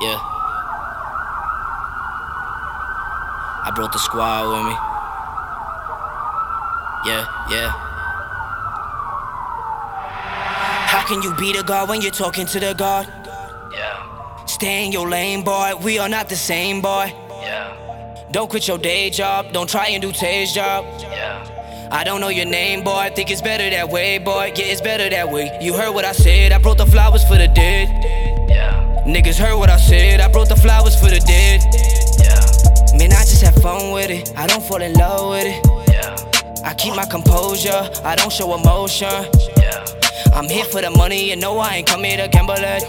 Yeah. I brought the squad with me. Yeah, yeah. How can you be the God when you're talking to the God? Yeah, Stay in your lane, boy. We are not the same, boy. yeah, Don't quit your day job. Don't try and do Tay's job. yeah, I don't know your name, boy. I think it's better that way, boy. Yeah, it's better that way. You heard what I said. I brought the flowers for the dead. Niggas heard what I said. I brought the flowers for the dead. yeah, Man, I just have fun with it. I don't fall in love with it. yeah, I keep my composure. I don't show emotion. yeah, I'm here for the money, and no, I ain't come here to gamble it.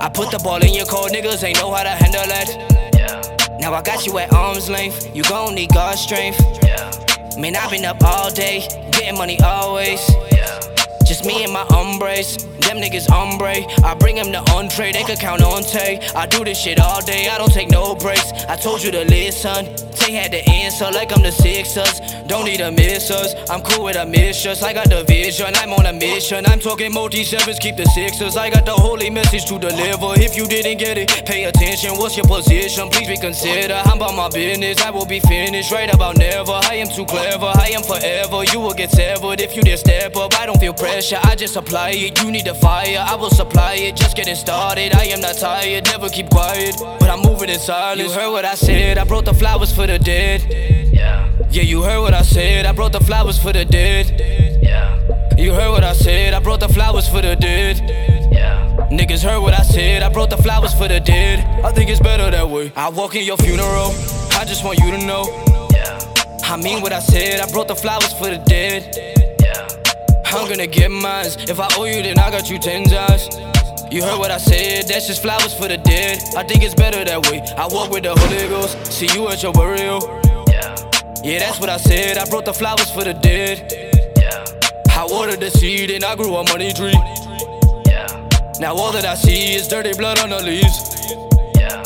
I put the ball in your court, niggas ain't know how to handle it. Now I got you at arm's length. You gon' need God's strength. Man, I've been up all day, getting money always. Just me and my hombres. Them niggas ombre. I bring them the entree, they could count on Tay. I do this shit all day, I don't take no breaks. I told you to listen. Tay had the answer like I'm the Sixers. Don't need a miss us. I'm cool with a mistress. I got the vision, I'm on a mission. I'm talking multi sevens, keep the sixers. I got the holy message to deliver. If you didn't get it, pay attention. What's your position? Please reconsider. I'm about my business, I will be finished right about never. I am too clever, I am forever. You will get severed if you did step up. I don't feel pressure, I just apply it. You need the fire, I will supply it. Just getting started. I am not tired, never keep quiet. But I'm moving in silence. You heard what I said, I brought the flowers for the dead. yeah, Yeah, you heard what I said, I brought the flowers for the dead. yeah, You heard what I said, I brought the flowers for the dead. yeah, Niggas heard what I said, I brought the flowers for the dead. I think it's better that way. I walk in your funeral, I just want you to know. yeah, I mean what I said, I brought the flowers for the dead. I'm gonna get mines. If I owe you, then I got you ten times. You heard what I said, that's just flowers for the dead. I think it's better that way. I walk with the Holy Ghost, see you at your burial. yeah, Yeah, that's what I said, I brought the flowers for the dead. yeah, I watered the seed and I grew a money tree. yeah, Now all that I see is dirty blood on the leaves. yeah,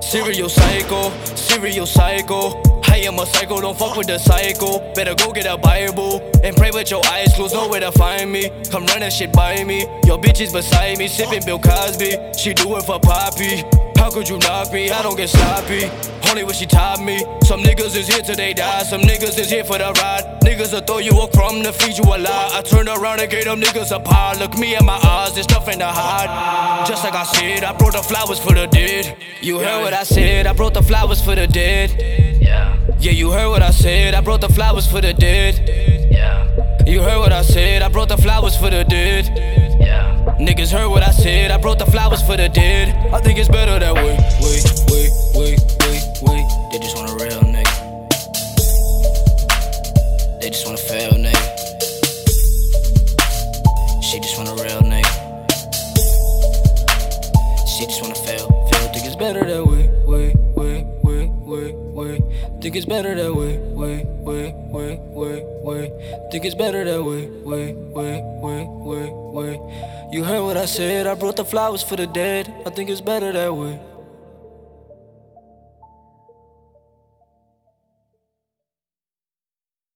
Serial psycho, serial psycho. I am a psycho, don't fuck with the cycle. Better go get a Bible and pray with your eyes closed, know where to find me. Come run that shit by me. Your bitch is beside me, sipping Bill Cosby. She do it for Poppy. How could you knock me? I don't get sloppy. Only when she taught me. Some niggas is here till they die. Some niggas is here for the ride. Niggas will throw you a crumb to feed you a lie. I turned around and gave them niggas a pie. Look me in my eyes, there's nothing to hide. Just like I said, I brought the flowers for the dead. You heard what I said, I brought the flowers for the dead. Yeah, you heard what I said, I brought the flowers for the dead. yeah, You heard what I said, I brought the flowers for the dead. yeah, Niggas heard what I said, I brought the flowers for the dead. I think it's better that way. Wait, wait, wait, wait, wait. They just want a real nigga. They just want a fail nigga. She just want a real nigga. She just wanna fail, fail. Think it's better that Think it's better that way. Wait, wait, wait, wait, wait. Think it's better that way. Wait, wait, wait, wait, wait. You heard what I said. I brought the flowers for the dead. I think it's better that way.